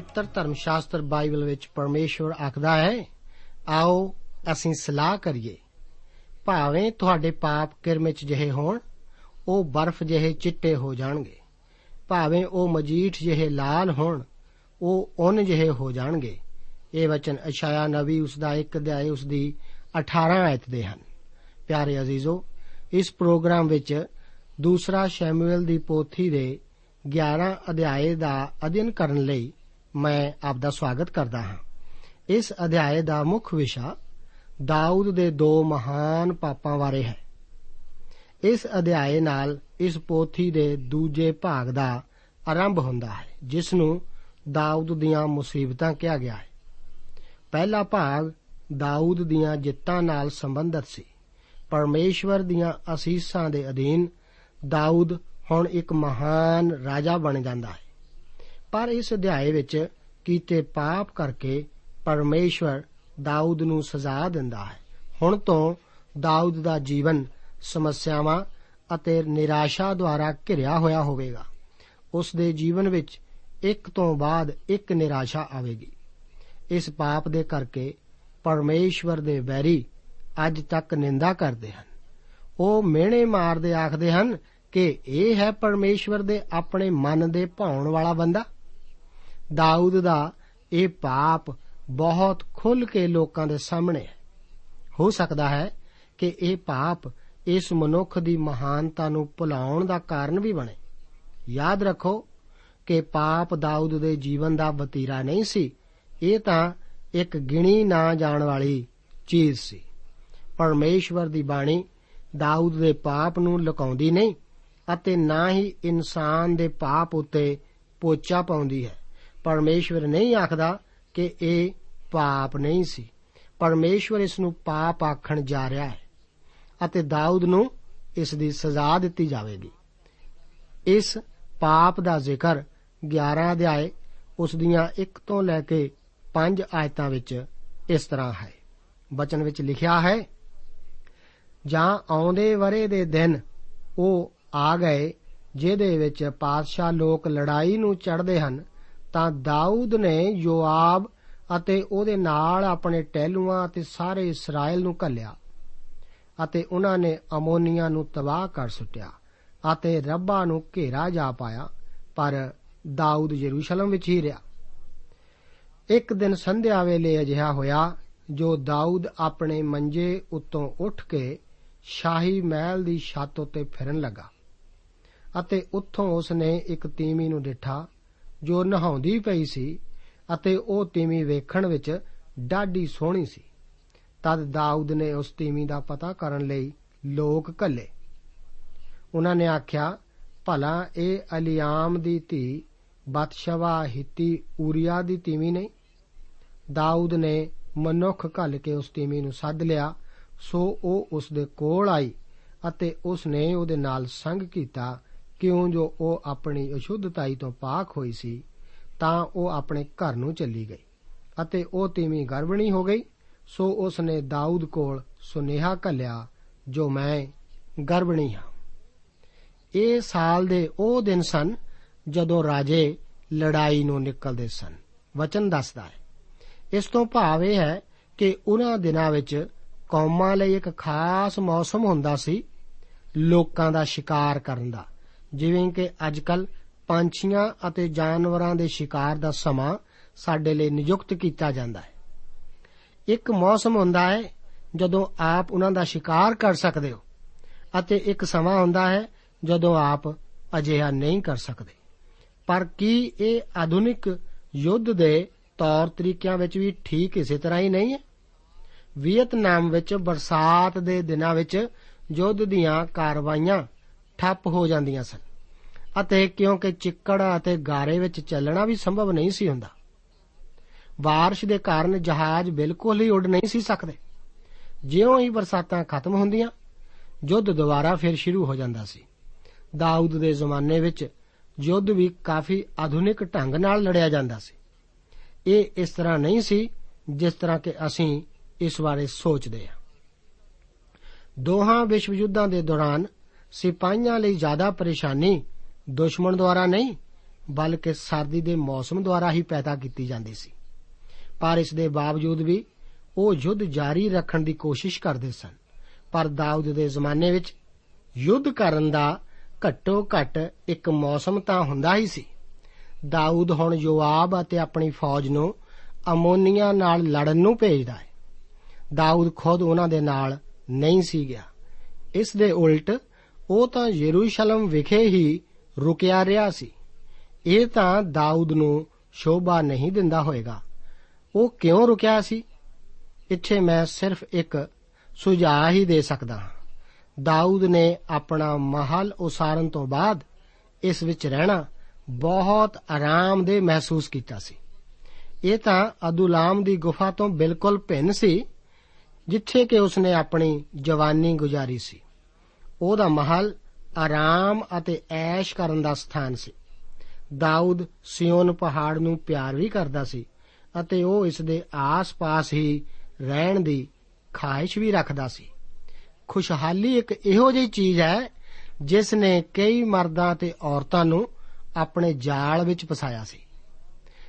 ਪਵਿੱਤਰ ਧਰਮ ਸ਼ਾਸਤਰ ਬਾਈਬਲ ਵਿੱਚ ਪਰਮੇਸ਼ਵਰ ਆਖਦਾ ਹੈ, ਆਓ, ਅਸੀਂ ਸਲਾਹ ਕਰੀਏ। ਭਾਵੇਂ ਤੁਹਾਡੇ ਪਾਪ ਕਿਰਮਿਚ ਜਿਹੇ ਹੋਣ, ਉਹ ਬਰਫ਼ ਜਿਹੇ ਚਿੱਟੇ ਹੋ ਜਾਣਗੇ। ਭਾਵੇਂ ਉਹ ਮਜੀਠ ਜਿਹੇ ਲਾਲ ਹੋਣ, ਉਹ ਉਨ ਜਿਹੇ ਹੋ ਜਾਣਗੇ। ਇਹ ਵਚਨ ਅਸ਼ਾਇਆ ਨਵੀ ਉਸ ਦਾ ਇੱਕ ਅਧਿਆਇ ਉਸ ਦੀ 18 ਆਇਤ ਦੇ ਹਨ। ਪਿਆਰੇ ਅਜ਼ੀਜ਼ੋ, ਇਸ ਪ੍ਰੋਗਰਾਮ ਵਿੱਚ ਦੂਸਰਾ ਸ਼ੈਮੂਅਲ ਦੀ ਪੋਥੀ ਦੇ 11 ਅਧਿਆਏ ਦਾ ਅਧਿਐਨ ਕਰਨ ਲਈ ਮੈਂ ਆਪ ਦਾ ਸਵਾਗਤ ਕਰਦਾ ਹਾਂ। ਇਸ ਅਧਿਆਏ ਦਾ ਮੁੱਖ ਵਿਸ਼ਾ ਦਾਊਦ ਦੇ ਦੋ ਮਹਾਨ ਪਾਪਾਂ ਬਾਰੇ ਹੈ। ਇਸ ਅਧਿਆਏ ਨਾਲ ਇਸ ਪੋਥੀ ਦੇ ਦੂਜੇ ਭਾਗ ਦਾ ਆਰੰਭ ਹੁੰਦਾ ਹੈ, ਜਿਸ ਨੂੰ ਦਾਊਦ ਦੀਆਂ ਮੁਸੀਬਤਾਂ ਕਿਹਾ ਗਿਆ ਹੈ। ਪਹਿਲਾ ਭਾਗ ਦਾਊਦ ਦੀਆਂ ਜਿੱਤਾਂ ਨਾਲ ਸੰਬੰਧਿਤ ਸੀ। ਪਰਮੇਸ਼ਵਰ ਦੀਆਂ ਅਸੀਸਾਂ ਦੇ ਅਧੀਨ ਦਾਊਦ ਹੁਣ ਇੱਕ ਮਹਾਨ ਰਾਜਾ ਬਣ ਜਾਂਦਾ ਹੈ। ਪਰ ਇਸ ਅਧਿਆਏ ਵਿੱਚ ਕੀਤੇ ਪਾਪ ਕਰਕੇ ਪਰਮੇਸ਼ਵਰ ਦਾਊਦ ਨੂੰ ਸਜ਼ਾ ਦਿੰਦਾ ਹੈ। ਹੁਣ ਤੋਂ ਦਾਊਦ ਦਾ ਜੀਵਨ ਸਮੱਸਿਆਵਾਂ ਅਤੇ ਨਿਰਾਸ਼ਾ ਦੁਆਰਾ ਘਿਰਿਆ ਹੋਇਆ ਹੋਵੇਗਾ। ਉਸ ਦੇ ਜੀਵਨ ਵਿੱਚ ਇੱਕ ਤੋਂ ਬਾਅਦ ਇੱਕ ਨਿਰਾਸ਼ਾ ਆਵੇਗੀ। ਇਸ ਪਾਪ ਦੇ ਕਰਕੇ ਪਰਮੇਸ਼ਵਰ ਦੇ ਵੈਰੀ ਅੱਜ ਤੱਕ ਨਿੰਦਾ ਕਰਦੇ ਹਨ। ਉਹ ਮਿਹਣੇ ਮਾਰਦੇ ਆਖਦੇ ਹਨ ਕਿ ਇਹ ਹੈ ਪਰਮੇਸ਼ਵਰ ਦੇ ਆਪਣੇ ਮਨ ਦੇ ਭਾਉਣ ਵਾਲਾ ਬੰਦਾ। ਦਾਊਦ ਦਾ ਇਹ ਪਾਪ ਬਹੁਤ ਖੁੱਲ ਕੇ ਲੋਕਾਂ ਦੇ ਸਾਹਮਣੇ ਹੈ। ਹੋ ਸਕਦਾ ਹੈ ਕਿ ਇਹ ਪਾਪ ਇਸ ਮਨੁੱਖ ਦੀ ਮਹਾਨਤਾ ਨੂੰ ਭੁਲਾਉਣ ਦਾ ਕਾਰਨ ਵੀ ਬਣੇ। ਯਾਦ ਰੱਖੋ ਕਿ ਪਾਪ ਦਾਊਦ ਦੇ ਜੀਵਨ ਦਾ ਵਤੀਰਾ ਨਹੀਂ ਸੀ। ਇਹ ਤਾਂ ਇੱਕ ਗਿਣੀ ਨਾ ਜਾਣ ਵਾਲੀ ਚੀਜ਼ ਸੀ। ਪਰਮੇਸ਼ਵਰ ਦੀ ਬਾਣੀ ਦਾਊਦ ਦੇ ਪਾਪ ਨੂੰ ਲੁਕਾਉਂਦੀ ਨਹੀਂ ਅਤੇ ਨਾ ਹੀ ਇਨਸਾਨ ਦੇ ਪਾਪ ਉੱਤੇ ਪੋਚਾ ਪਾਉਂਦੀ ਹੈ। ਪਰਮੇਸ਼ਵਰ ਨਹੀਂ ਆਖਦਾ ਕਿ ਇਹ ਪਾਪ ਨਹੀਂ ਸੀ। ਪਰਮੇਸ਼ਵਰ ਇਸ ਨੂੰ ਪਾਪ ਆਖਣ ਜਾ ਰਿਹਾ ਹੈ ਅਤੇ ਦਾਊਦ ਨੂੰ ਇਸ ਦੀ ਸਜ਼ਾ ਦਿੱਤੀ ਜਾਵੇਗੀ। ਇਸ ਪਾਪ ਦਾ ਜ਼ਿਕਰ 11 ਅਧਿਆਏ ਉਸ ਦੀਆਂ 1 ਤੋਂ ਲੈ ਕੇ 5 ਆਇਤਾਂ ਵਿੱਚ ਇਸ ਤਰ੍ਹਾਂ ਹੈ। ਬਚਨ ਵਿੱਚ ਲਿਖਿਆ ਹੈ, ਜਾਂ ਆਉਂਦੇ ਵਰੇ ਦੇ ਦਿਨ ਉਹ ਆ ਗਏ, ਜਿਹਦੇ ਵਿੱਚ ਪਾਤਸ਼ਾਹ ਲੋਕ ਲੜਾਈ ਨੂੰ ਚੜਦੇ ਹਨ ਤਾਂ ਦਾਊਦ ਨੇ ਯੋਆਬ ਅਤੇ ਉਹਦੇ ਨਾਲ ਆਪਣੇ ਟਹਿਲੂਆਂ ਅਤੇ ਸਾਰੇ ਇਸਰਾਇਲ ਨੂੰ ਘੱਲਿਆ ਅਤੇ ਉਹਨਾਂ ਨੇ ਅਮੋਨੀਆਂ ਨੂੰ ਤਬਾਹ ਕਰ ਸੁੱਟਿਆ ਅਤੇ ਰੱਬਾ ਨੂੰ ਘੇਰਾ ਜਾ ਪਾਇਆ, ਪਰ ਦਾਊਦ ਯਰੂਸ਼ਲਮ ਵਿੱਚ ਹੀ ਰਿਹਾ। ਇੱਕ ਦਿਨ ਸੰਧਿਆ ਵੇਲੇ ਅਜਿਹਾ ਹੋਇਆ, ਜੋ ਦਾਊਦ ਆਪਣੇ ਮੰਜੇ ਉੱਤੋਂ ਉੱਠ ਕੇ ਸ਼ਾਹੀ ਮਹਿਲ ਦੀ ਛੱਤ ਉੱਤੇ ਫਿਰਨ ਲੱਗਾ ਅਤੇ ਉੱਥੋਂ ਉਸ ਨੇ ਇੱਕ ਤੀਮੀ ਨੂੰ ਡਿਠਾ ਜੋ ਨਹਾਉਂਦੀ ਪਈ ਸੀ ਅਤੇ ਉਹ ਤੀਮੀ ਵੇਖਣ ਵਿੱਚ ਡਾਢੀ ਸੋਹਣੀ ਸੀ। ਤਦ ਦਾਊਦ ਨੇ ਉਸ ਤੀਮੀ ਦਾ ਪਤਾ ਕਰਨ ਲਈ ਲੋਕ ਘੱਲੇ। ਉਹਨਾਂ ਨੇ ਆਖਿਆ, ਭਲਾ ਇਹ ਅਲੀਆਮ ਦੀ ਧੀ ਬਤਸ਼ਵਾ ਹਿੱਤੀ ਊਰੀਆ ਦੀ ਤੀਮੀ ਨਹੀਂ? ਦਾਊਦ ਨੇ ਮਨੁੱਖ ਘੱਲ ਕੇ ਉਸ ਤੀਮੀ ਨੂੰ ਸੱਦ ਲਿਆ। ਸੋ ਉਹ ਉਸ ਦੇ ਕੋਲ ਆਈ ਅਤੇ ਉਸ ਨੇ ਉਹਦੇ ਨਾਲ ਸੰਗ ਕੀਤਾ ਕਿਉਂ ਜੋ ਉਹ ਆਪਣੀ ਅਸ਼ੁੱਧਤਾਈ ਤੋਂ ਪਾਕ ਹੋਈ ਸੀ, ਤਾਂ ਉਹ ਆਪਣੇ ਘਰ ਨੂੰ ਚੱਲੀ ਗਈ ਅਤੇ ਉਹ ਤੀਵੀਂ ਗਰਭਣੀ ਹੋ ਗਈ। ਸੋ ਉਸ ਨੇ ਦਾਊਦ ਕੋਲ ਸੁਨੇਹਾ ਘੱਲਿਆ, ਜੋ ਮੈਂ ਗਰਭਣੀ ਹਾਂ। ਇਹ ਸਾਲ ਦੇ ਉਹ ਦਿਨ ਸਨ ਜਦੋਂ ਰਾਜੇ ਲੜਾਈ ਨੂੰ ਨਿਕਲਦੇ ਸਨ। ਵਚਨ ਦੱਸਦਾ ਹੈ, ਇਸ ਤੋਂ ਭਾਵ ਇਹ ਹੈ ਕਿ ਉਹਨਾਂ ਦਿਨਾਂ ਵਿੱਚ ਕੌਮਾਂ ਲਈ ਇੱਕ ਖਾਸ ਮੌਸਮ ਹੁੰਦਾ ਸੀ, ਲੋਕਾਂ ਦਾ ਸ਼ਿਕਾਰ ਕਰਨ ਦਾ। ਜਿਵੇਂ ਕਿ ਅੱਜਕੱਲ ਪੰਛੀਆਂ ਅਤੇ ਜਾਨਵਰਾਂ ਦੇ ਸ਼ਿਕਾਰ ਦਾ ਸਮਾਂ ਸਾਡੇ ਲਈ ਨਿਯੁਕਤ ਕੀਤਾ ਜਾਂਦਾ ਹੈ। ਇੱਕ ਮੌਸਮ ਹੁੰਦਾ ਹੈ ਜਦੋਂ ਆਪ ਉਹਨਾਂ ਦਾ ਸ਼ਿਕਾਰ ਕਰ ਸਕਦੇ ਹੋ ਅਤੇ ਇੱਕ ਸਮਾਂ ਹੁੰਦਾ ਹੈ ਜਦੋਂ ਆਪ ਅਜਿਹਾ ਨਹੀਂ ਕਰ ਸਕਦੇ। ਪਰ ਕੀ ਇਹ ਆਧੁਨਿਕ ਯੁੱਧ ਦੇ ਤੌਰ ਤਰੀਕਿਆਂ ਵਿੱਚ ਵੀ ਠੀਕ ਇਸੇ ਤਰ੍ਹਾਂ ਹੀ ਨਹੀਂ ਹੈ? ਵੀਅਤਨਾਮ ਵਿੱਚ ਬਰਸਾਤ ਦੇ ਦਿਨਾਂ ਵਿੱਚ ਯੁੱਧ ਦੀਆਂ ਕਾਰਵਾਈਆਂ ਠੱਪ ਹੋ ਜਾਂਦੀਆਂ ਸਨ। ਅਤੇ ਕਿਉਂਕਿ ਚਿੱਕੜ ਅਤੇ ਗਾਰੇ ਵਿੱਚ ਚੱਲਣਾ ਵੀ ਸੰਭਵ ਨਹੀਂ ਸੀ ਹੁੰਦਾ। ਬਾਰਿਸ਼ ਦੇ ਕਾਰਨ ਜਹਾਜ਼ ਬਿਲਕੁਲ ਹੀ ਉੱਡ ਨਹੀਂ ਸੀ ਸਕਦੇ। ਜਿਉਂ ਹੀ ਬਰਸਾਤਾਂ ਖਤਮ ਹੁੰਦੀਆਂ, ਯੁੱਧ ਦੁਬਾਰਾ ਫਿਰ ਸ਼ੁਰੂ ਹੋ ਜਾਂਦਾ ਸੀ। ਦਾਊਦ ਦੇ ਜ਼ਮਾਨੇ ਵਿੱਚ ਯੁੱਧ ਵੀ ਕਾਫੀ ਆਧੁਨਿਕ ਢੰਗ ਨਾਲ ਲੜਿਆ ਜਾਂਦਾ ਸੀ। ਇਹ ਇਸ ਤਰ੍ਹਾਂ ਨਹੀਂ ਸੀ ਜਿਸ ਤਰ੍ਹਾਂ ਕਿ ਅਸੀਂ ਇਸ ਬਾਰੇ ਸੋਚਦੇ ਹਾਂ। ਦੋਹਾਂ ਵਿਸ਼ਵ ਯੁੱਧਾਂ ਦੇ ਦੌਰਾਨ ਸਿਪਾਹੀਆਂ ਲਈ ਜ਼ਿਆਦਾ ਪਰੇਸ਼ਾਨੀ ਦੁਸ਼ਮਣ ਦੁਆਰਾ ਨਹੀਂ, ਬਲਕਿ ਸਰਦੀ ਦੇ ਮੌਸਮ ਦੁਆਰਾ ਹੀ ਪੈਦਾ ਕੀਤੀ ਜਾਂਦੀ ਸੀ। ਪਰ ਇਸ ਦੇ ਬਾਵਜੂਦ ਵੀ ਉਹ ਯੁੱਧ ਜਾਰੀ ਰੱਖਣ ਦੀ ਕੋਸ਼ਿਸ਼ ਕਰਦੇ ਸਨ। ਪਰ ਦਾਊਦ ਦੇ ਜ਼ਮਾਨੇ ਵਿੱਚ ਯੁੱਧ ਕਰਨ ਦਾ ਘੱਟੋ ਘੱਟ ਇੱਕ ਮੌਸਮ ਤਾਂ ਹੁੰਦਾ ਹੀ ਸੀ। ਦਾਊਦ ਹੁਣ ਯੋਆਬ ਅਤੇ ਆਪਣੀ ਫੌਜ ਨੂੰ ਅਮੋਨੀਆ ਨਾਲ ਲੜਨ ਨੂੰ ਭੇਜਦਾ ਹੈ। ਦਾਊਦ ਖੁਦ ਉਹਨਾਂ ਦੇ ਨਾਲ ਨਹੀਂ ਸੀ ਗਿਆ। ਇਸ ਦੇ ਉਲਟ ਉਹ ਤਾਂ ਯਰੂਸ਼ਲਮ ਵਿਖੇ ਹੀ ਰੁਕਿਆ ਰਿਹਾ ਸੀ। ਇਹ ਤਾਂ ਦਾਊਦ ਨੂੰ ਸ਼ੋਭਾ ਨਹੀਂ ਦਿੰਦਾ ਹੋਵੇਗਾ ਉਹ ਕਿਉਂ ਰੁਕਿਆ ਸੀ? ਇੱਥੇ ਮੈਂ ਸਿਰਫ ਇੱਕ ਸੁਝਾਅ ਹੀ ਦੇ ਸਕਦਾ ਹਾਂ। ਦਾਊਦ ਨੇ ਆਪਣਾ ਮਹਲ ਉਸਾਰਨ ਤੋਂ ਬਾਅਦ ਇਸ ਵਿੱਚ ਰਹਿਣਾ ਬਹੁਤ ਆਰਾਮਦੇ ਮਹਿਸੂਸ ਕੀਤਾ ਸੀ। ਇਹ ਤਾਂ ਅਦੁਲਾਮ ਦੀ ਗੁਫਾ ਤੋਂ ਬਿਲਕੁਲ ਭਿੰਨ ਸੀ, ਜਿੱਥੇ ਕਿ ਉਸਨੇ ਆਪਣੀ ਜਵਾਨੀ ਗੁਜ਼ਾਰੀ ਸੀ। ਉਹਦਾ ਮਹਲ ਆਰਾਮ ਅਤੇ ਐਸ਼ ਕਰਨ ਦਾ ਸਥਾਨ ਸੀ। ਦਾਊਦ ਸਿਯੋਨ ਪਹਾੜ ਨੂੰ ਪਿਆਰ ਵੀ ਕਰਦਾ ਸੀ ਅਤੇ ਉਹ ਇਸ ਦੇ ਆਸ-ਪਾਸ ਹੀ ਰਹਿਣ ਦੀ ਖਾਹਿਸ਼ ਵੀ ਰੱਖਦਾ ਸੀ। ਖੁਸ਼ਹਾਲੀ ਇੱਕ ਇਹੋ ਜਿਹੀ ਚੀਜ਼ ਹੈ ਜਿਸ ਨੇ ਕਈ ਮਰਦਾਂ ਤੇ ਔਰਤਾਂ ਨੂੰ ਆਪਣੇ ਜਾਲ ਵਿੱਚ ਫਸਾਇਆ ਸੀ।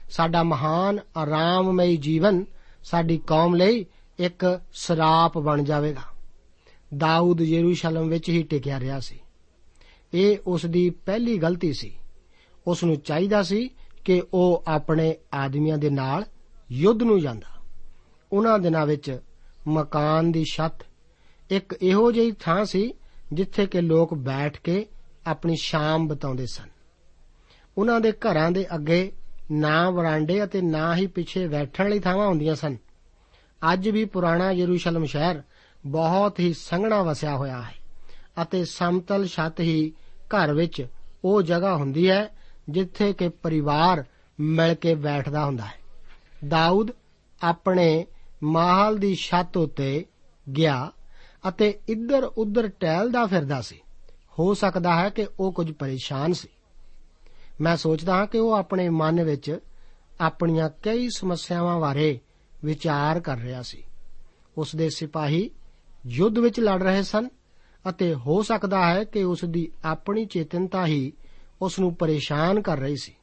ਸਾਡਾ ਮਹਾਨ ਆਰਾਮਮਈ ਜੀਵਨ ਸਾਡੀ ਕੌਮ ਲਈ ਇੱਕ ਸਰਾਪ ਬਣ ਜਾਵੇਗਾ। ਦਾਊਦ ਯਰੂਸ਼ਲਮ ਵਿੱਚ ਹੀ ਟਿਕਿਆ ਰਿਹਾ ਸੀ। ਇਹ ਉਸ ਦੀ ਪਹਿਲੀ ਗਲਤੀ ਸੀ। ਉਸ ਨੂੰ ਚਾਹੀਦਾ ਸੀ ਕਿ ਉਹ ਆਪਣੇ ਆਦਮੀਆਂ ਦੇ ਨਾਲ ਯੁੱਧ ਨੂੰ ਜਾਂਦਾ। ਉਹਨਾਂ ਦਿਨਾਂ ਵਿੱਚ ਮਕਾਨ ਦੀ ਛੱਤ ਇੱਕ ਇਹੋ ਜਿਹੀ ਥਾਂ ਸੀ ਜਿੱਥੇ ਕਿ ਲੋਕ ਬੈਠ ਕੇ ਆਪਣੀ ਸ਼ਾਮ ਬਿਤਾਉਂਦੇ ਸਨ। ਉਹਨਾਂ ਦੇ ਘਰਾਂ ਦੇ ਅੱਗੇ ਨਾ ਵਰਾਂਡੇ ਅਤੇ ਨਾ ਹੀ ਪਿੱਛੇ ਬੈਠਣ ਲਈ ਥਾਵਾਂ ਹੁੰਦੀਆਂ ਸਨ। ਅੱਜ ਵੀ ਪੁਰਾਣਾ ਯਰੂਸ਼ਲਮ ਸ਼ਹਿਰ ਬਹੁਤ ਹੀ ਸੰਘਣਾ ਵਸਿਆ ਹੋਇਆ ਹੈ ਅਤੇ ਸਮਤਲ ਛੱਤ ਹੀ ਘਰ ਵਿੱਚ ਉਹ ਜਗ੍ਹਾ ਹੁੰਦੀ ਹੈ ਜਿੱਥੇ ਕਿ ਪਰਿਵਾਰ ਮਿਲ ਕੇ ਬੈਠਦਾ ਹੁੰਦਾ ਹੈ। ਦਾਊਦ ਆਪਣੇ ਮਹਲ ਦੀ ਛੱਤ ਉੱਤੇ ਗਿਆ ਅਤੇ ਇੱਧਰ ਉੱਧਰ ਟਹਿਲਦਾ ਫਿਰਦਾ ਸੀ। ਹੋ ਸਕਦਾ ਹੈ ਕਿ ਉਹ ਕੁਝ ਪਰੇਸ਼ਾਨ ਸੀ। ਮੈਂ ਸੋਚਦਾ ਹਾਂ ਕਿ ਉਹ ਆਪਣੇ ਮਨ ਵਿੱਚ ਆਪਣੀਆਂ ਕਈ ਸਮੱਸਿਆਵਾਂ ਬਾਰੇ ਵਿਚਾਰ ਕਰ ਰਿਹਾ ਸੀ। ਉਸ ਦੇ ਸਿਪਾਹੀ ਯੁੱਧ ਵਿੱਚ ਲੜ ਰਹੇ ਸਨ ਅਤੇ ਹੋ ਸਕਦਾ ਹੈ ਕਿ ਉਸ ਦੀ ਆਪਣੀ ਚੇਤਨਤਾ ਹੀ ਉਸ ਨੂੰ ਪਰੇਸ਼ਾਨ ਕਰ ਰਹੀ ਸੀ।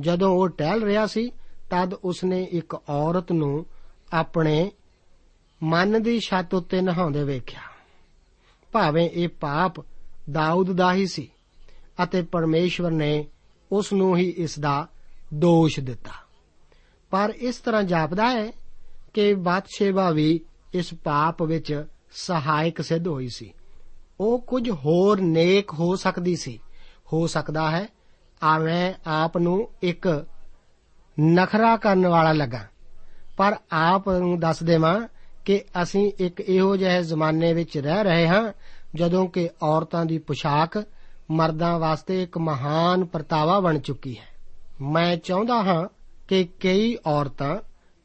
ਜਦੋਂ ਉਹ ਟਹਿਲ ਰਿਹਾ ਸੀ, ਤਦ ਉਸਨੇ ਇੱਕ ਔਰਤ ਨੂੰ ਆਪਣੇ ਮਨ ਦੀ ਛੱਤ ਉੱਤੇ ਨਹਾਉਂਦੇ ਵੇਖਿਆ। ਭਾਵੇਂ ਇਹ ਪਾਪ ਦਾਊਦ ਦਾ ਹੀ ਸੀ ਅਤੇ ਪਰਮੇਸ਼ਵਰ ਨੇ ਉਸ ਨੂੰ ਹੀ ਇਸ ਦਾ ਦੋਸ਼ ਦਿੱਤਾ। ਪਰ ਇਸ ਤਰ੍ਹਾਂ ਜਾਪਦਾ ਹੈ ਕਿ ਬਾਤਸ਼ੇਬਾ ਵੀ ਇਸ ਪਾਪ ਵਿੱਚ ਸਹਾਇਕ ਸਿੱਧ ਹੋਈ ਸੀ। ਉਹ ਕੁਝ ਹੋਰ ਨੇਕ ਹੋ ਸਕਦੀ ਸੀ। ਹੋ ਸਕਦਾ ਹੈ, ਆ ਮੈਂ ਆਪ ਨੂੰ ਇੱਕ ਨਖਰਾ ਕਰਨ ਵਾਲਾ ਲੱਗਾ। ਪਰ ਆਪ ਨੂੰ ਦੱਸ ਦੇਵਾਂ ਕਿ ਅਸੀਂ ਇੱਕ ਇਹੋ ਜਿਹੇ ਜ਼ਮਾਨੇ ਵਿੱਚ ਰਹਿ ਰਹੇ ਹਾਂ, ਜਦੋਂ ਕਿ ਔਰਤਾਂ ਦੀ ਪੋਸ਼ਾਕ ਮਰਦਾਂ ਵਾਸਤੇ ਇੱਕ ਮਹਾਨ ਪਰਤਾਵਾ ਬਣ ਚੁੱਕੀ ਹੈ। ਮੈਂ ਚਾਹੁੰਦਾ ਹਾਂ ਕਿ ਕਈ ਔਰਤਾਂ,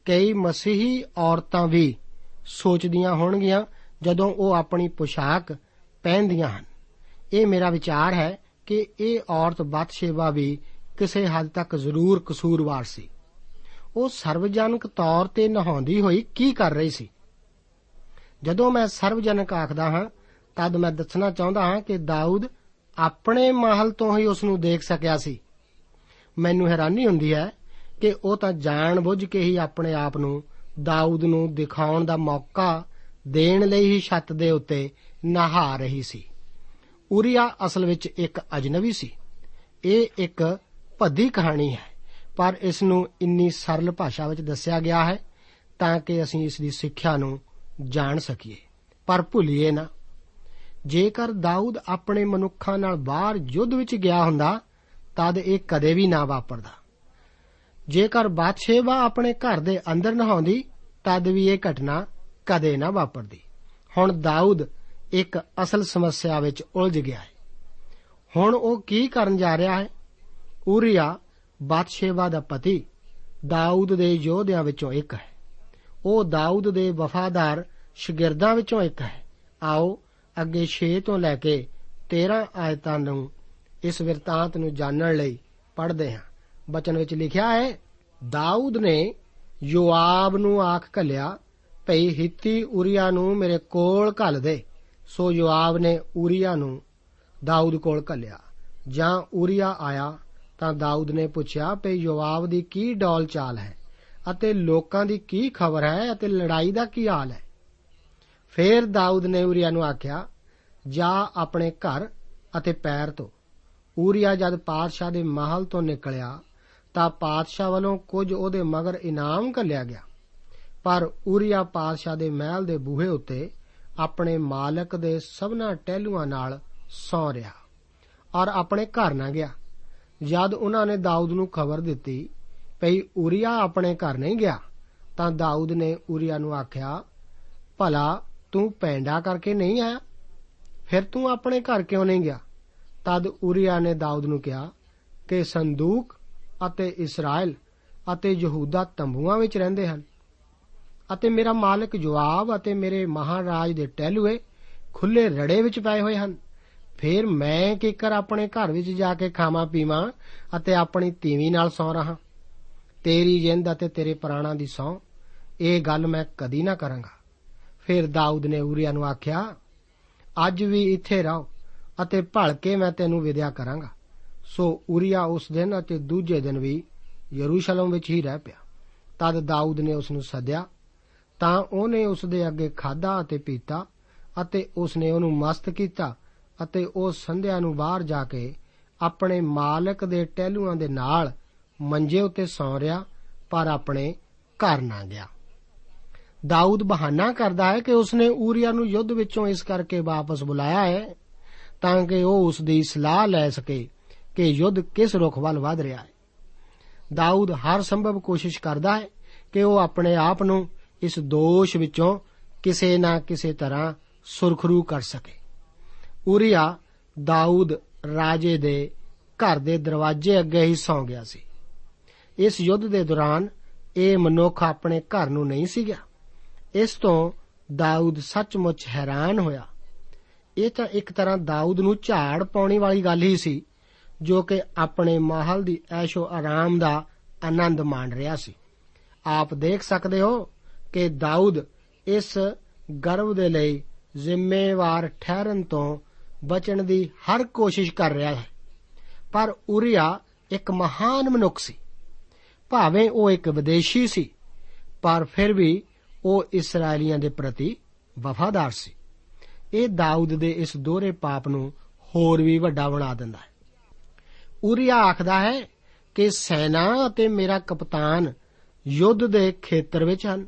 ਕਈ ਮਸੀਹੀ ਔਰਤਾਂ ਵੀ ਸੋਚਦੀਆਂ ਹੋਣਗੀਆਂ ਜਦੋਂ ਉਹ ਆਪਣੀ ਪੋਸ਼ਾਕ ਪਹਿਨਦੀਆਂ ਹਨ। ਇਹ ਮੇਰਾ ਵਿਚਾਰ ਹੈ ਕਿ ਇਹ ਔਰਤ ਬਤਸ਼ੇਬਾ ਵੀ ਕਿਸੇ ਹੱਦ ਤੱਕ ਜ਼ਰੂਰ ਕਸੂਰਵਾਰ ਸੀ। ਉਹ ਸਰਵਜਨਕ ਤੌਰ ਤੇ ਨਹਾਉਂਦੀ ਹੋਈ ਕੀ ਕਰ ਰਹੀ ਸੀ? ਜਦੋਂ ਮੈਂ ਸਰਵਜਨਕ ਆਖਦਾ ਹਾਂ, ਤਦ ਮੈਂ ਦੱਸਣਾ ਚਾਹੁੰਦਾ ਹਾਂ ਕਿ ਦਾਊਦ ਆਪਣੇ ਮਹਲ ਤੋਂ ਹੀ ਉਸ ਨੂੰ ਦੇਖ ਸਕਿਆ ਸੀ। ਮੈਨੂੰ ਹੈਰਾਨੀ ਹੁੰਦੀ ਹੈ ਕਿ ਉਹ ਤਾਂ ਜਾਣ ਬੁੱਝ ਕੇ ਹੀ ਆਪਣੇ ਆਪ ਨੂੰ ਦਾਊਦ ਨੂੰ ਦਿਖਾਉਣ ਦਾ ਮੌਕਾ ਦੇਣ ਲਈ ਹੀ ਛੱਤ ਦੇ ਉੱਤੇ ਨਹਾ ਰਹੀ ਸੀ। ਉਰੀਆ ਅਸਲ ਵਿੱਚ ਇੱਕ ਅਜਨਬੀ ਸੀ। ਇਹ ਇੱਕ ਭੱਦੀ ਕਹਾਣੀ ਹੈ, ਪਰ ਇਸ ਨੂੰ ਇੰਨੀ ਸਰਲ ਭਾਸ਼ਾ ਵਿੱਚ ਦੱਸਿਆ ਗਿਆ ਹੈ ਤਾਂ ਕਿ ਅਸੀਂ ਇਸ ਦੀ ਸਿੱਖਿਆ ਨੂੰ ਜਾਣ ਸਕੀਏ। ਪਰ ਭੁੱਲੀਏ ਨਾ, ਜੇਕਰ ਦਾਊਦ ਆਪਣੇ ਮਨੁੱਖਾਂ ਨਾਲ ਬਾਹਰ ਯੁੱਧ ਵਿੱਚ ਗਿਆ ਹੁੰਦਾ, ਤਦ ਇਹ ਕਦੇ ਵੀ ਨਾ ਵਾਪਰਦਾ। ਜੇਕਰ ਬਾਦਸ਼ੇਵਾ ਆਪਣੇ ਘਰ ਦੇ ਅੰਦਰ ਨਹਾਉਂਦੀ, ਤਦ ਵੀ ਇਹ ਘਟਨਾ ਕਦੇ ਨਾ ਵਾਪਰਦੀ। ਹੁਣ ਦਾਊਦ ਇੱਕ ਅਸਲ ਸਮੱਸਿਆ ਵਿੱਚ ਉਲਝ ਗਿਆ ਹੈ। ਹੁਣ ਉਹ ਕੀ ਕਰਨ ਜਾ ਰਿਹਾ ਹੈ? ਉਰੀਆ ਬਾਦਸ਼ੇਵਾ ਦਾ ਪਤੀ ਦਾਊਦ ਦੇ ਯੋਧਿਆਂ ਵਿੱਚੋਂ ਇੱਕ ਹੈ। ਉਹ ਦਾਊਦ ਦੇ ਵਫਾਦਾਰ ਸ਼ਾਗਿਰਦਾਂ ਵਿੱਚੋਂ ਇੱਕ ਹੈ। ਆਓ ਅੱਗੇ 6 ਤੋਂ ਲੈ ਕੇ 13 ਆਇਤਾਂ ਨੂੰ ਇਸ ਵਿਰਤਾਂਤ ਨੂੰ ਜਾਣਨ ਲਈ ਪੜ੍ਹਦੇ ਹਾਂ। ਬਚਨ ਵਿੱਚ ਲਿਖਿਆ ਹੈ, ਦਾਊਦ ਨੇ ਯੋਆਬ ਨੂੰ ਆਖ ਘੱਲਿਆ, ਭਈ ਹਿੱਤੀ ਉਰੀਆ ਨੂੰ ਮੇਰੇ ਕੋਲ ਘੱਲ ਦੇ। ਸੋ ਯੋਆਬ ਨੇ ਉਰੀਆ ਨੂੰ ਦਾਊਦ ਕੋਲ ਘੱਲਿਆ। ਜਾਂ ਉਰੀਆ ਆਇਆ, ਤਾਂ ਦਾਊਦ ਨੇ ਪੁੱਛਿਆ, ਭਈ ਯੋਆਬ ਦੀ ਕੀ ਡੌਲ ਚਾਲ ਹੈ? ਅਤੇ ਲੋਕਾਂ ਦੀ ਕੀ ਖਬਰ ਹੈ? ਅਤੇ ਲੜਾਈ ਦਾ ਕੀ ਹਾਲ ਹੈ? ਫੇਰ ਦਾਊਦ ਨੇ ਉਰੀਆ ਨੂੰ ਆਖਿਆ, ਜਾ ਆਪਣੇ ਘਰ ਅਤੇ ਪੈਰ ਤੋਂ ਉਰੀਆ ਜਦ ਪਾਤਸ਼ਾਹ ਦੇ ਮਹਲ ਤੋਂ ਨਿਕਲਿਆ ਤਾਂ ਪਾਤਸ਼ਾਹ ਵੱਲੋਂ ਕੁਝ ਉਹਦੇ ਮਗਰ ਇਨਾਮ ਘੱਲਿਆ ਗਿਆ। ਪਰ ਉਰੀਆ ਪਾਤਸ਼ਾਹ ਦੇ ਮਹਿਲ ਦੇ ਬੂਹੇ ਉੱਤੇ ਆਪਣੇ ਮਾਲਕ ਦੇ ਸਭਨਾ ਟਹਿਲੂਆਂ ਨਾਲ ਸੌ ਰਿਹਾ ਔਰ ਆਪਣੇ ਘਰ ਨਾ ਗਿਆ। ਜਦ ਉਹਨਾਂ ਨੇ ਦਾਊਦ ਨੂੰ ਖਬਰ ਦਿੱਤੀ ਭਈ ਉਰੀਆ ਆਪਣੇ ਘਰ ਨਹੀਂ ਗਿਆ, ਤਾਂ ਦਾਊਦ ਨੇ ਉਰੀਆ ਨੂੰ ਆਖਿਆ, ਭਲਾ ਤੂੰ ਪੈਂਡਾ ਕਰਕੇ ਨਹੀਂ ਆਇਆ? ਫਿਰ ਤੂੰ ਆਪਣੇ ਘਰ ਕਿਉਂ ਨਹੀਂ ਗਿਆ? ਤਦ ਉਰੀਆ ਨੇ ਦਾਊਦ ਨੂੰ ਕਿਹਾ ਕਿ ਸੰਦੂਕ ਅਤੇ ਇਸਰਾਇਲ ਅਤੇ ਯਹੂਦਾ ਤੰਬੂਆਂ ਵਿੱਚ ਰਹਿੰਦੇ ਹਨ। ਅਤੇ ਮੇਰਾ ਮਾਲਕ ਜਵਾਬ ਅਤੇ ਮੇਰੇ ਮਹਾਰਾਜ ਦੇ ਟਹਿਲੂਏ ਖੁੱਲੇ ਰੜੇ ਵਿੱਚ ਪਏ ਹੋਏ ਹਨ। ਫਿਰ ਮੈਂ ਕਿਕਰ ਆਪਣੇ ਘਰ ਵਿੱਚ ਜਾ ਕੇ ਖਾਵਾਂ, ਪੀਵਾਂ ਅਤੇ ਆਪਣੀ ਤੀਵੀ ਨਾਲ ਸੌ ਰਹਾ। ਤੇਰੀ ਜਿੰਦ ਅਤੇ ਤੇਰੇ ਪ੍ਰਾਣਾਂ ਦੀ ਸੌ, ਇਹ ਗੱਲ ਮੈਂ ਕਦੀ ਨਾ ਕਰਾਂਗਾ। ਫਿਰ ਦਾਊਦ ਨੇ ਉਰੀਆ ਨੂੰ ਆਖਿਆ, ਅੱਜ ਵੀ ਇੱਥੇ ਰਹੋ ਅਤੇ ਭਲ ਕੇ ਮੈਂ ਤੈਨੂੰ ਵਿਦਿਆ ਕਰਾਂਗਾ। ਸੋ ਉਰੀਆ ਉਸ ਦਿਨ ਅਤੇ ਦੂਜੇ ਦਿਨ ਵੀ ਯਰੂਸ਼ਲਮ ਵਿੱਚ ਹੀ ਰਹਿ ਪਿਆ। ਤਦ ਦਾਊਦ ਨੇ ਉਸ ਨੂੰ ਸੱਦਿਆ। ਤਾਂ ਉਹਨੇ ਉਸ ਦੇ ਅੱਗੇ ਖਾਦਾ ਅਤੇ ਪੀਤਾ ਅਤੇ ਉਸ ਨੇ ਉਹਨੂੰ ਮਸਤ ਕੀਤਾ ਅਤੇ ਉਹ ਸੰਧਿਆ ਨੂੰ ਬਾਹਰ ਜਾ ਕੇ ਆਪਣੇ ਮਾਲਕ ਦੇ ਟਹਿਲੂਆਂ ਦੇ ਨਾਲ ਮੰਜੇ ਉੱਤੇ ਸੌਂ ਰਿਹਾ, ਪਰ ਆਪਣੇ ਘਰ ਨਾ ਗਿਆ। ਦਾਊਦ ਬਹਾਨਾ ਕਰਦਾ ਹੈ ਕਿ ਉਸਨੇ ਊਰੀਆ ਨੂੰ ਯੁੱਧ ਵਿੱਚੋਂ ਇਸ ਕਰਕੇ ਵਾਪਸ ਬੁਲਾਇਆ ਹੈ ਤਾਂ ਕਿ ਉਹ ਉਸ ਦੀ ਸਲਾਹ ਲੈ ਸਕੇ। ਕਿ ਯੁੱਧ ਕਿਸ ਰੁਖ ਵੱਲ ਵਧ ਰਿਹਾ ਹੈ? ਦਾਊਦ ਹਰ ਸੰਭਵ ਕੋਸ਼ਿਸ਼ ਕਰਦਾ ਹੈ ਕਿ ਉਹ ਆਪਣੇ ਆਪ ਨੂੰ ਇਸ ਦੋਸ਼ ਵਿੱਚੋਂ ਕਿਸੇ ਨਾ ਕਿਸੇ ਤਰ੍ਹਾਂ ਸੁਰਖਰੂ ਕਰ ਸਕੇ। ਉਰੀਆ ਦਾਊਦ ਰਾਜੇ ਦੇ ਘਰ ਦੇ ਦਰਵਾਜ਼ੇ ਅੱਗੇ ਹੀ ਸੌਂ ਗਿਆ ਸੀ। ਇਸ ਯੁੱਧ ਦੇ ਦੌਰਾਨ ਇਹ ਮਨੁੱਖ ਆਪਣੇ ਘਰ ਨੂੰ ਨਹੀਂ ਸੀ ਗਿਆ ਇਸ ਤੋਂ ਦਾਊਦ ਸੱਚਮੁੱਚ ਹੈਰਾਨ ਹੋਇਆ। ਇਹ ਤਾਂ ਇੱਕ ਤਰ੍ਹਾਂ ਦਾਊਦ ਨੂੰ ਝਾੜ ਪਾਉਣੀ ਵਾਲੀ ਗੱਲ ਹੀ ਸੀ ਜੋ ਕਿ ਆਪਣੇ ਮਾਹਲ ਦੀ ਐਸ਼ੋ ਆਰਾਮ ਦਾ ਆਨੰਦ ਮਾਣ ਰਿਹਾ ਸੀ। ਆਪ ਦੇਖ ਸਕਦੇ ਹੋ ਕਿ ਦਾਊਦ ਇਸ ਗਰਵ ਦੇ ਲਈ ਜ਼ਿੰਮੇਵਾਰ ਠਹਿਰਨ ਤੋਂ ਬਚਣ ਦੀ ਹਰ ਕੋਸ਼ਿਸ਼ ਕਰ ਰਿਹਾ ਹੈ। ਪਰ ਉਰੀਆ ਇੱਕ ਮਹਾਨ ਮਨੁੱਖ ਸੀ। ਭਾਵੇਂ ਉਹ ਇੱਕ ਵਿਦੇਸ਼ੀ ਸੀ, ਪਰ ਫਿਰ ਵੀ ਉਹ ਇਸرائیਲੀਆਂ ਦੇ ਪ੍ਰਤੀ ਵਫਾਦਾਰ ਸੀ। ਇਹ ਦਾਊਦ ਦੇ ਇਸ ਦੋਹਰੇ ਪਾਪ ਨੂੰ ਹੋਰ ਵੀ ਵੱਡਾ ਬਣਾ ਦਿੰਦਾ ਹੈ। ਉਰੀਆ ਆਖਦਾ ਹੈ ਕਿ ਸੈਨਾ ਅਤੇ ਮੇਰਾ ਕਪਤਾਨ ਯੁੱਧ ਦੇ ਖੇਤਰ ਵਿੱਚ ਹਨ,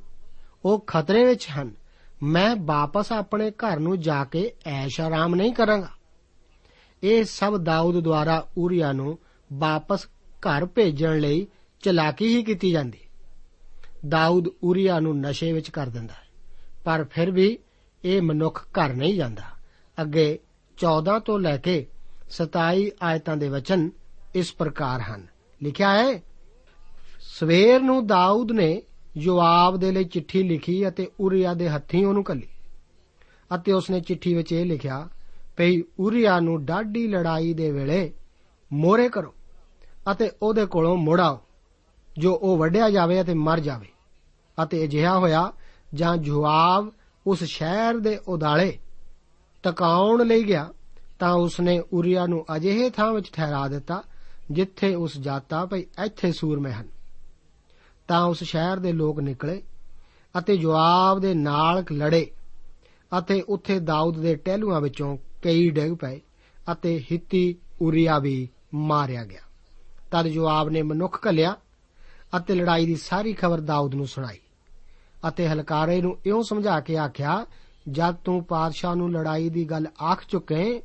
ਉਹ ਖਤਰੇ ਵਿੱਚ ਹਨ। ਮੈਂ ਵਾਪਸ ਆਪਣੇ ਘਰ ਨੂੰ ਜਾ ਕੇ ਐਸ਼ ਆਰਾਮ ਨਹੀਂ ਕਰਾਂਗਾ। ਇਹ ਸਭ ਦਾਊਦ ਦੁਆਰਾ ਉਰੀਆ ਨੂੰ ਵਾਪਸ ਘਰ ਭੇਜਣ ਲਈ ਚਲਾਕੀ ਹੀ ਕੀਤੀ ਜਾਂਦੀ। ਦਾਊਦ ਉਰੀਆ ਨੂੰ ਨਸ਼ੇ ਵਿੱਚ ਕਰ ਦਿੰਦਾ ਹੈ, ਪਰ ਫਿਰ ਵੀ ਇਹ ਮਨੁੱਖ ਘਰ ਨਹੀਂ ਜਾਂਦਾ। ਅੱਗੇ 14 ਤੋਂ ਲੈ ਕੇ 27 ਆਇਤਾਂ ਦੇ ਵਚਨ ਇਸ ਪ੍ਰਕਾਰ ਹਨ। ਲਿਖਿਆ ਹੈ, ਸਵੇਰ ਨੂੰ ਦਾਊਦ ਨੇ ਯੋਆਬ ਦੇ ਲਈ ਚਿੱਠੀ ਲਿਖੀ ਅਤੇ ਉਰੀਆ ਦੇ ਹੱਥੀਂ ਉਹਨੂੰ ਕੱਲੀ। ਅਤੇ ਉਸਨੇ ਚਿੱਠੀ ਵਿੱਚ ਇਹ ਲਿਖਿਆ, ਭਈ ਉਰੀਆ ਨੂੰ ਡਾਢੀ ਲੜਾਈ ਦੇ ਵੇਲੇ ਮੋਰੇ ਕਰੋ ਅਤੇ ਉਹਦੇ ਕੋਲੋਂ ਮੁੜਾਓ ਜੋ ਉਹ ਵੱਢਿਆ ਜਾਵੇ ਅਤੇ ਮਰ ਜਾਵੇ। ਅਤੇ ਅਜਿਹਾ ਹੋਇਆ, ਜਾਂ ਜਵਾਬ ਉਸ ਸ਼ਹਿਰ ਦੇ ਉਦਾਲੇ ਟਿਕਾਉਣ ਲਈ ਗਿਆ, ਤਾਂ ਉਸਨੇ ਉਰੀਆ ਨੂੰ ਅਜਿਹੇ ਥਾਂ ਵਿੱਚ ਠਹਿਰਾ ਦਿੱਤਾ ਜਿੱਥੇ ਉਸ ਜਾਤਾ ਭਈ ਇੱਥੇ ਸੂਰਮੇ ਹਨ। ਤਾਂ ਉਸ ਸ਼ਹਿਰ ਦੇ ਲੋਕ ਨਿਕਲੇ ਅਤੇ ਜਵਾਬ ਦੇ ਨਾਲ ਲੜੇ ਅਤੇ ਉੱਥੇ ਦਾਊਦ ਦੇ ਟਹਿਲੂਆਂ ਵਿੱਚੋਂ ਕਈ ਡਿੱਗ ਪਏ ਅਤੇ ਹਿੱਤੀ ਉਰੀਆ ਵੀ ਮਾਰਿਆ ਗਿਆ। ਤਦ ਜਵਾਬ ਨੇ ਮਨੁੱਖ ਘੱਲਿਆ ਅਤੇ ਲੜਾਈ ਦੀ ਸਾਰੀ ਖਬਰ ਦਾਊਦ ਨੂੰ ਸੁਣਾਈ ਅਤੇ ਹਲਕਾਰੇ ਨੂੰ ਇਉਂ ਸਮਝਾ ਕੇ ਆਖਿਆ, ਜਦ ਤੂੰ ਪਾਤਸ਼ਾਹ ਨੂੰ ਲੜਾਈ ਦੀ ਗੱਲ ਆਖ ਚੁੱਕੇ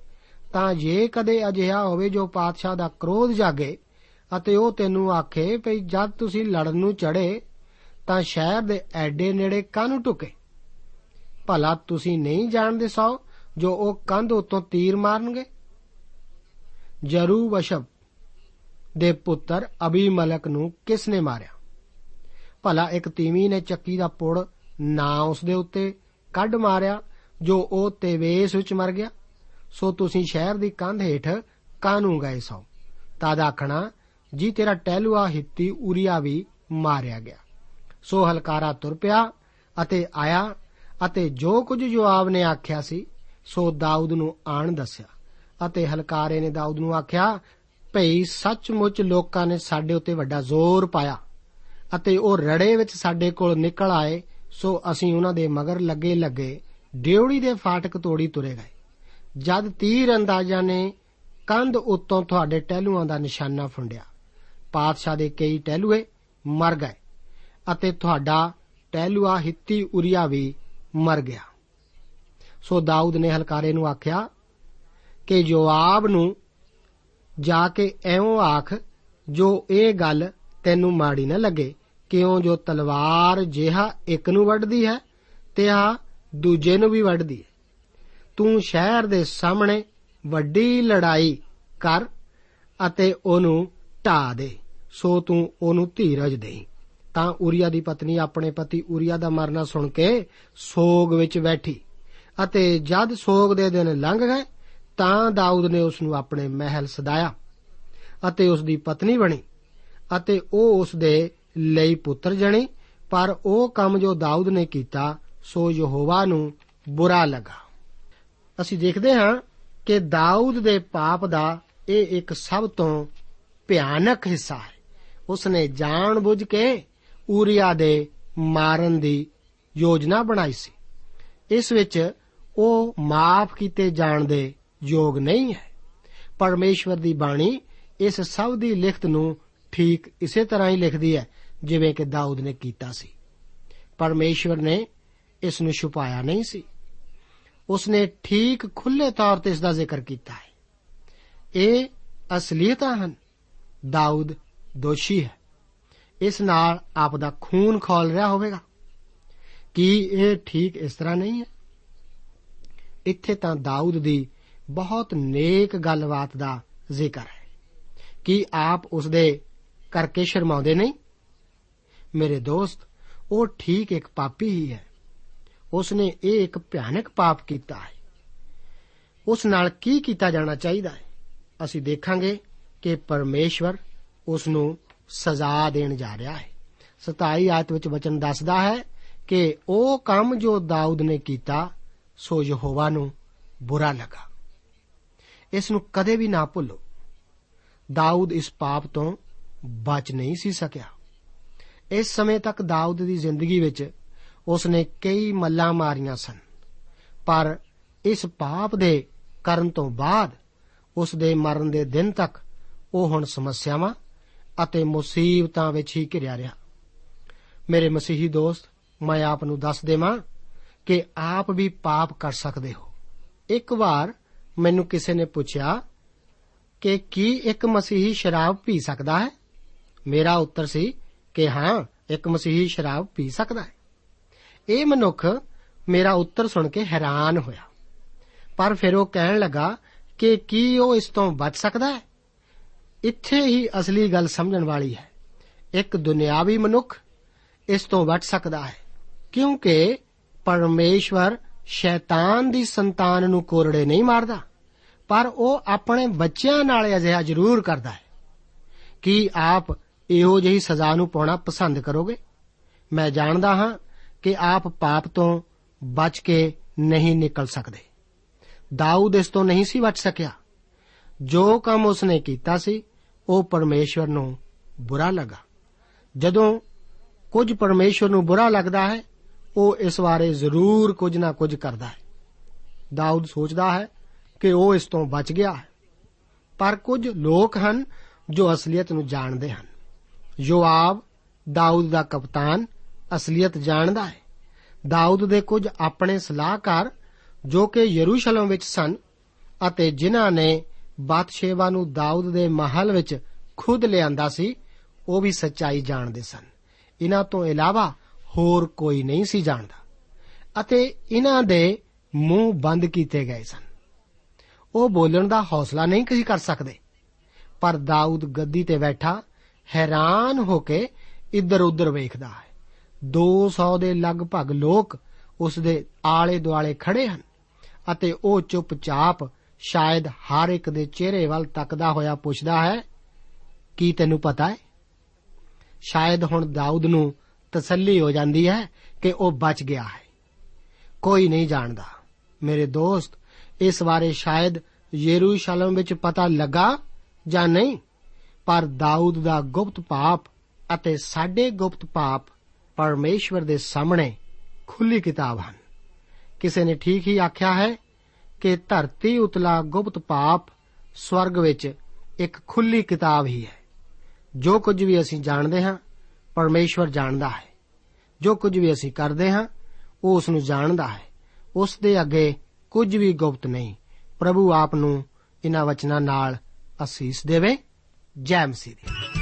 ਤਾਂ ਜੇ ਕਦੇ ਅਜਿਹਾ ਹੋਵੇ ਜੋ ਪਾਤਸ਼ਾਹ ਦਾ ਕ੍ਰੋਧ ਜਾਗੇ ਅਤੇ ਉਹ ਤੈਨੂੰ ਆਖੇ ਭਈ ਜਦ ਤੁਸੀਂ ਲੜਨ ਨੂੰ ਚੜੇ ਤਾਂ ਸ਼ਹਿਰ ਦੇ ਐਡੇ ਨੇੜੇ ਕਾਹਨੂੰ ਟੁਕੇ? ਭਲਾ ਤੁਸੀਂ ਨਹੀਂ ਜਾਣਦੇ ਸੋ ਜੋ ਉਹ ਕੰਧ ਉਤੋਂ ਤੀਰ ਮਾਰਨਗੇ? ਜਰੂ ਵਸ਼ਬ ਦੇ ਪੁੱਤਰ ਅਬੀਮਲਕ ਨੂੰ ਕਿਸ ਨੇ ਮਾਰਿਆ? ਭਲਾ ਇੱਕ ਤੀਵੀ ਨੇ ਚੱਕੀ ਦਾ ਪੁੜ ਨਾ ਉਸ ਦੇ ਉੱਤੇ ਕੱਢ ਮਾਰਿਆ ਜੋ ਉਹ ਤੇਵੇਸ ਵਿੱਚ ਮਰ ਗਿਆ? ਸੋ ਤੁਸੀਂ ਸ਼ਹਿਰ ਦੀ ਕੰਧ ਹੇਠ ਕਾਨੂੰ ਗਏ ਸੋ? ਤਦ ਆਖਣਾ, ਜੀ ਤੇਰਾ ਟਹਿਲੂਆ ਹਿੱਤੀ ਉਰੀਆ ਵੀ ਮਾਰਿਆ ਗਿਆ। ਸੋ ਹਲਕਾਰਾ ਤੁਰ ਪਿਆ ਅਤੇ ਆਇਆ ਅਤੇ ਜੋ ਕੁਝ ਜਵਾਬ ਨੇ ਆਖਿਆ ਸੀ, ਸੋ ਦਾਊਦ ਨੂੰ ਆਣ ਦੱਸਿਆ ਅਤੇ ਹਲਕਾਰੇ ਨੇ ਦਾਊਦ ਨੂੰ ਆਖਿਆ, ਭਈ ਸੱਚਮੁੱਚ ਲੋਕਾਂ ਨੇ ਸਾਡੇ ਉੱਤੇ ਵੱਡਾ ਜ਼ੋਰ ਪਾਇਆ ਅਤੇ ਉਹ ਰੜੇ ਵਿੱਚ ਸਾਡੇ ਕੋਲ ਨਿਕਲ ਆਏ, ਸੋ ਅਸੀਂ ਉਹਨਾਂ ਦੇ ਮਗਰ ਲੱਗੇ ਲੱਗੇ ਡਿਉੜੀ ਦੇ ਫਾਟਕ ਤੋੜੀ ਤੁਰੇ ਗਏ। ਜਦ ਤੀਰ ਅੰਦਾਜ਼ਾਂ ਨੇ ਕੰਧ ਉੱਤੋਂ ਤੁਹਾਡੇ ਟਹਿਲੂਆਂ ਦਾ ਨਿਸ਼ਾਨਾ ਫੁੰਡਿਆ। ਪਾਤਸ਼ਾਹ ਦੇ ਕਈ ਟਹਿਲੂਏ ਮਰ ਗਏ ਅਤੇ ਤੁਹਾਡਾ ਟਹਿਲੂਆ ਹਿੱਤੀ ਉਰੀਆ ਵੀ ਮਰ ਗਿਆ। ਸੋ ਦਾਊਦ ਨੇ ਹਲਕਾਰੇ ਨੂੰ ਆਖਿਆ, ਕਿ ਜਵਾਬ ਨੂੰ ਜਾ ਕੇ ਐਵੇਂ ਆਖ, ਜੋ ਇਹ ਗੱਲ ਤੈਨੂੰ ਮਾੜੀ ਨਾ ਲੱਗੇ, ਕਿਉਂ ਜੋ ਤਲਵਾਰ ਜਿਹਾ ਇੱਕ ਨੂੰ ਵੱਢਦੀ ਹੈ, ਤੇ ਆ ਦੂਜੇ ਨੂੰ ਵੀ ਵੱਢਦੀ ਹੈ? ਤੂੰ ਸ਼ਹਿਰ ਦੇ ਸਾਹਮਣੇ ਵੱਡੀ ਲੜਾਈ ਕਰ ਅਤੇ ਉਹਨੂੰ ਢਾ ਦੇ। ਸੋ ਤੂੰ ਉਹਨੂੰ ਧੀਰਜ ਦੇ ਤਾਂ ਉਰੀਆ ਦੀ ਪਤਨੀ ਆਪਣੇ ਪਤੀ ਉਰੀਆ ਦਾ ਮਰਨਾ ਸੁਣ ਕੇ ਸੋਗ ਵਿੱਚ ਬੈਠੀ ਅਤੇ ਜਦ ਸੋਗ ਦੇ ਦਿਨ ਲੰਘ ਗਏ, ਤਾਂ ਦਾਊਦ ਨੇ ਉਸ ਨੂੰ ਆਪਣੇ ਮਹਿਲ ਸਦਾਇਆ ਅਤੇ ਉਸ ਦੀ ਪਤਨੀ ਬਣੀ ਅਤੇ ਉਹ ਉਸ ਦੇ ਲਈ ਪੁੱਤਰ ਜਣੀ, ਪਰ ਉਹ ਕੰਮ ਜੋ ਦਾਊਦ ਨੇ ਕੀਤਾ, ਸੋ ਯਹੋਵਾ ਨੂੰ ਬੁਰਾ ਲੱਗਾ। ਅਸੀਂ ਦੇਖਦੇ ਹਾਂ ਕਿ ਦਾਊਦ ਦੇ ਪਾਪ ਦਾ ਇਹ ਇੱਕ ਸਭ ਤੋਂ ਭਿਆਨਕ ਹਿੱਸਾ ਹੈ। ਉਸ ਨੇ ਜਾਣ ਬੁੱਝ ਕੇ ਊਰੀਆ ਦੇ ਮਾਰਨ ਦੀ ਯੋਜਨਾ ਬਣਾਈ ਸੀ। ਇਸ ਵਿੱਚ ਉਹ ਮਾਫ ਕੀਤੇ ਜਾਣ ਦੇ ਯੋਗ ਨਹੀਂ ਹੈ। ਪਰਮੇਸ਼ਵਰ ਦੀ ਬਾਣੀ ਇਸ ਸਭ ਦੀ ਲਿਖਤ ਨੂੰ ਠੀਕ ਇਸੇ ਤਰ੍ਹਾਂ ਹੀ ਲਿਖਦੀ ਹੈ, ਜਿਵੇਂ ਕਿ ਦਾਊਦ ਨੇ ਕੀਤਾ ਸੀ। ਪਰਮੇਸ਼ਵਰ ਨੇ ਇਸ ਨੂੰ ਛੁਪਾਇਆ ਨਹੀਂ ਸੀ। ਉਸ ਨੇ ਠੀਕ ਖੁੱਲੇ ਤੌਰ ਤੇ ਇਸ ਦਾ ਜ਼ਿਕਰ ਕੀਤਾ ਹੈ। ਇਹ ਅਸਲੀਅਤਾਂ ਹਨ। ਦਾਊਦ ਦੋਸ਼ੀ ਹੈ। ਇਸ ਨਾਲ ਆਪ ਦਾ ਖੂਨ ਖੋਲ ਰਿਹਾ ਹੋਵੇਗਾ। ਕੀ ਇਹ ਠੀਕ ਇਸ ਤਰ੍ਹਾਂ ਨਹੀਂ ਹੈ? ਇੱਥੇ ਤਾਂ ਦਾਊਦ ਦੀ ਬਹੁਤ ਨੇਕ ਗੱਲਬਾਤ ਦਾ ਜ਼ਿਕਰ ਹੈ। ਕੀ ਆਪ ਉਸ ਦੇ ਕਰਕੇ ਸ਼ਰਮਾਉਂਦੇ ਨਹੀਂ? ਮੇਰੇ ਦੋਸਤ, ਉਹ ਠੀਕ ਇੱਕ ਪਾਪੀ ਹੀ ਹੈ। ਉਸ ਨੇ ਇਹ ਇੱਕ ਭਿਆਨਕ ਪਾਪ ਕੀਤਾ ਹੈ। ਉਸ ਨਾਲ ਕੀ ਕੀਤਾ ਜਾਣਾ ਚਾਹੀਦਾ ਹੈ? ਅਸੀਂ ਦੇਖਾਂਗੇ ਕਿ ਪਰਮੇਸ਼ਵਰ ਉਸ ਨੂੰ ਸਜ਼ਾ ਦੇਣ ਜਾ ਰਿਹਾ ਹੈ। 27 ਆਇਤ ਵਿੱਚ ਵਚਨ ਦੱਸਦਾ ਹੈ ਕਿ ਉਹ ਕੰਮ ਜੋ ਦਾਊਦ ਨੇ ਕੀਤਾ, ਸੋ ਯਹੋਵਾ ਨੂੰ ਬੁਰਾ ਲੱਗਾ। ਇਸ ਨੂੰ ਕਦੇ ਵੀ ਨਾ ਭੁੱਲੋ। ਦਾਊਦ ਇਸ ਪਾਪ ਤੋਂ ਬਚ ਨਹੀਂ ਸੀ ਸਕਿਆ। ਇਸ ਸਮੇਂ ਤੱਕ ਦਾਊਦ ਦੀ ਜ਼ਿੰਦਗੀ ਵਿੱਚ ਉਸ ਨੇ ਕਈ ਮੱਲਾਂ ਮਾਰੀਆਂ ਸਨ। ਪਰ ਇਸ ਪਾਪ ਦੇ ਕਰਨ ਤੋਂ ਬਾਅਦ ਉਸ ਦੇ ਮਰਨ ਦੇ ਦਿਨ ਤੱਕ ਉਹ ਹੁਣ ਸਮੱਸਿਆਵਾਂ ਅਤੇ ਮੁਸੀਬਤਾਂ ਵਿੱਚ ਹੀ ਘਿਰਿਆ ਰਿਹਾ। ਮੇਰੇ ਮਸੀਹੀ ਦੋਸਤ, ਮੈਂ ਆਪ ਨੂੰ ਦੱਸ ਦੇਵਾਂ ਕਿ ਆਪ ਵੀ ਪਾਪ ਕਰ ਸਕਦੇ ਹੋ। ਇੱਕ ਵਾਰ ਮੈਨੂੰ ਕਿਸੇ ਨੇ ਪੁੱਛਿਆ ਕਿ ਕੀ ਇੱਕ ਮਸੀਹੀ ਸ਼ਰਾਬ ਪੀ ਸਕਦਾ ਹੈ? ਮੇਰਾ ਉੱਤਰ ਸੀ ਕਿ ਹਾਂ, ਇੱਕ ਮਸੀਹੀ ਸ਼ਰਾਬ ਪੀ ਸਕਦਾ ਹੈ। ਇਹ ਮਨੁੱਖ ਮੇਰਾ ਉੱਤਰ ਸੁਣ ਕੇ ਹੈਰਾਨ ਹੋਇਆ। ਪਰ ਫਿਰ ਉਹ ਕਹਿਣ ਲੱਗਾ ਕਿ ਕੀ ਉਹ ਇਸ ਤੋਂ ਬਚ ਸਕਦਾ ਹੈ? ਇੱਥੇ ਹੀ ਅਸਲੀ ਗੱਲ ਸਮਝਣ ਵਾਲੀ ਹੈ। ਇੱਕ ਦੁਨਿਆਵੀ ਮਨੁੱਖ ਇਸ ਤੋਂ ਬਚ ਸਕਦਾ ਹੈ, ਕਿਉਂਕਿ ਪਰਮੇਸ਼ਵਰ ਸ਼ੈਤਾਨ ਦੀ ਸੰਤਾਨ ਨੂੰ ਕੋਰੜੇ ਨਹੀਂ ਮਾਰਦਾ, ਪਰ ਉਹ ਆਪਣੇ ਬੱਚਿਆਂ ਨਾਲ ਅਜਿਹਾ ਜ਼ਰੂਰ ਕਰਦਾ ਹੈ। ਕੀ ਆਪ ਇਹੋ ਜਿਹੀ ਸਜ਼ਾ ਨੂੰ ਪਾਉਣਾ ਪਸੰਦ ਕਰੋਗੇ? ਮੈਂ ਜਾਣਦਾ ਹਾਂ ਕਿ ਆਪ ਪਾਪ ਤੋਂ ਬਚ ਕੇ ਨਹੀਂ ਨਿਕਲ ਸਕਦੇ। ਦਾਊਦ ਇਸ ਤੋਂ ਨਹੀਂ ਸੀ ਬਚ ਸਕਿਆ। ਜੋ ਕੰਮ ਉਸਨੇ ਕੀਤਾ ਸੀ, ਉਹ ਪਰਮੇਸ਼ਵਰ ਨੂੰ ਬੁਰਾ ਲੱਗਾ। ਜਦੋਂ ਕੁਝ ਪਰਮੇਸ਼ਵਰ ਨੂੰ ਬੁਰਾ ਲੱਗਦਾ ਹੈ, ਉਹ ਇਸ ਬਾਰੇ ਜ਼ਰੂਰ ਕੁਝ ਨਾ ਕੁਝ ਕਰਦਾ ਹੈ। ਦਾਊਦ ਸੋਚਦਾ ਹੈ ਕਿ ਉਹ ਇਸ ਤੋਂ ਬਚ ਗਿਆ ਹੈ। ਪਰ ਕੁਝ ਲੋਕ ਹਨ ਜੋ ਅਸਲੀਅਤ ਨੂੰ ਜਾਣਦੇ ਹਨ। ਯੋਆਬ, ਦਾਊਦ ਦਾ ਕਪਤਾਨ ਅਸਲੀਅਤ ਜਾਣਦਾ ਹੈ। ਦਾਊਦ ਦੇ ਕੁਝ ਆਪਣੇ ਸਲਾਹਕਾਰ ਜੋ ਕਿ ਯਰੂਸ਼ਲਮ ਵਿੱਚ ਸਨ ਅਤੇ ਜਿਨ੍ਹਾਂ ਨੇ ਬਾਦਸ਼ੇਵਾ ਨੂੰ ਦਾਊਦ ਦੇ ਮਹਲ ਵਿੱਚ ਖੁਦ ਲਿਆਂਦਾ ਸੀ, ਉਹ ਵੀ ਸੱਚਾਈ ਜਾਣਦੇ ਸਨ। ਇਹਨਾਂ ਤੋਂ ਇਲਾਵਾ ਹੋਰ ਕੋਈ ਨਹੀਂ ਸੀ ਜਾਣਦਾ ਅਤੇ ਇਹਨਾਂ ਦੇ ਮੂੰਹ ਬੰਦ ਕੀਤੇ ਗਏ ਸਨ। ਉਹ ਬੋਲਣ ਦਾ ਹੌਸਲਾ ਨਹੀਂ ਕਿਸੇ ਕਰ ਸਕਦੇ, ਪਰ ਦਾਊਦ ਗੱਦੀ ਤੇ ਬੈਠਾ ਹੈਰਾਨ ਹੋ ਕੇ ਇੱਧਰ-ਉੱਧਰ ਵੇਖਦਾ ਹੈ। 200 ਦੇ ਲਗਭਗ ਲੋਕ ਉਸ ਦੇ ਆਲੇ ਦੁਆਲੇ ਖੜੇ ਹਨ ਅਤੇ ਉਹ ਚੁੱਪਚਾਪ ਸ਼ਾਇਦ ਹਰ ਇੱਕ ਦੇ ਚਿਹਰੇ ਵੱਲ ਤੱਕਦਾ ਹੋਇਆ ਪੁੱਛਦਾ ਹੈ, ਕੀ ਤੈਨੂੰ ਪਤਾ ਹੈ? ਸ਼ਾਇਦ ਹੁਣ ਦਾਊਦ ਨੂੰ ਤਸੱਲੀ ਹੋ ਜਾਂਦੀ ਹੈ ਕਿ ਉਹ ਬਚ ਗਿਆ ਹੈ। ਕੋਈ ਨਹੀਂ ਜਾਣਦਾ। ਮੇਰੇ ਦੋਸਤ, ਇਸ ਬਾਰੇ ਸ਼ਾਇਦ ਯਰੂਸ਼ਲਮ ਵਿੱਚ ਪਤਾ ਲੱਗਾ ਜਾਂ ਨਹੀਂ, ਪਰ ਦਾਊਦ ਦਾ ਗੁਪਤ ਪਾਪ ਅਤੇ ਸਾਡੇ ਗੁਪਤ ਪਾਪ ਪਰਮੇਸ਼ਵਰ ਦੇ ਸਾਹਮਣੇ ਖੁੱਲੀ ਕਿਤਾਬ ਹਨ। ਕਿਸੇ ਨੇ ਠੀਕ ਹੀ ਆਖਿਆ ਹੈ ਕਿ ਧਰਤੀ ਉਤਲਾ ਗੁਪਤ ਪਾਪ ਸਵਰਗ ਵਿੱਚ ਇੱਕ ਖੁੱਲੀ ਕਿਤਾਬ ਹੀ ਹੈ। ਜੋ ਕੁਝ ਵੀ ਅਸੀਂ ਜਾਣਦੇ ਹਾਂ, ਪਰਮੇਸ਼ਵਰ ਜਾਣਦਾ ਹੈ। ਜੋ ਕੁਝ ਵੀ ਅਸੀਂ ਕਰਦੇ ਹਾਂ, ਉਹ ਉਸ ਨੂੰ ਜਾਣਦਾ ਹੈ। ਉਸ ਦੇ ਅੱਗੇ ਕੁਝ ਵੀ ਗੁਪਤ ਨਹੀਂ। ਪ੍ਰਭੂ ਆਪ ਨੂੰ ਇਹਨਾਂ ਵਚਨਾਂ ਨਾਲ ਅਸੀਸ ਦੇਵੇ। ਜੈ ਮਸੀਹ ਦੀ।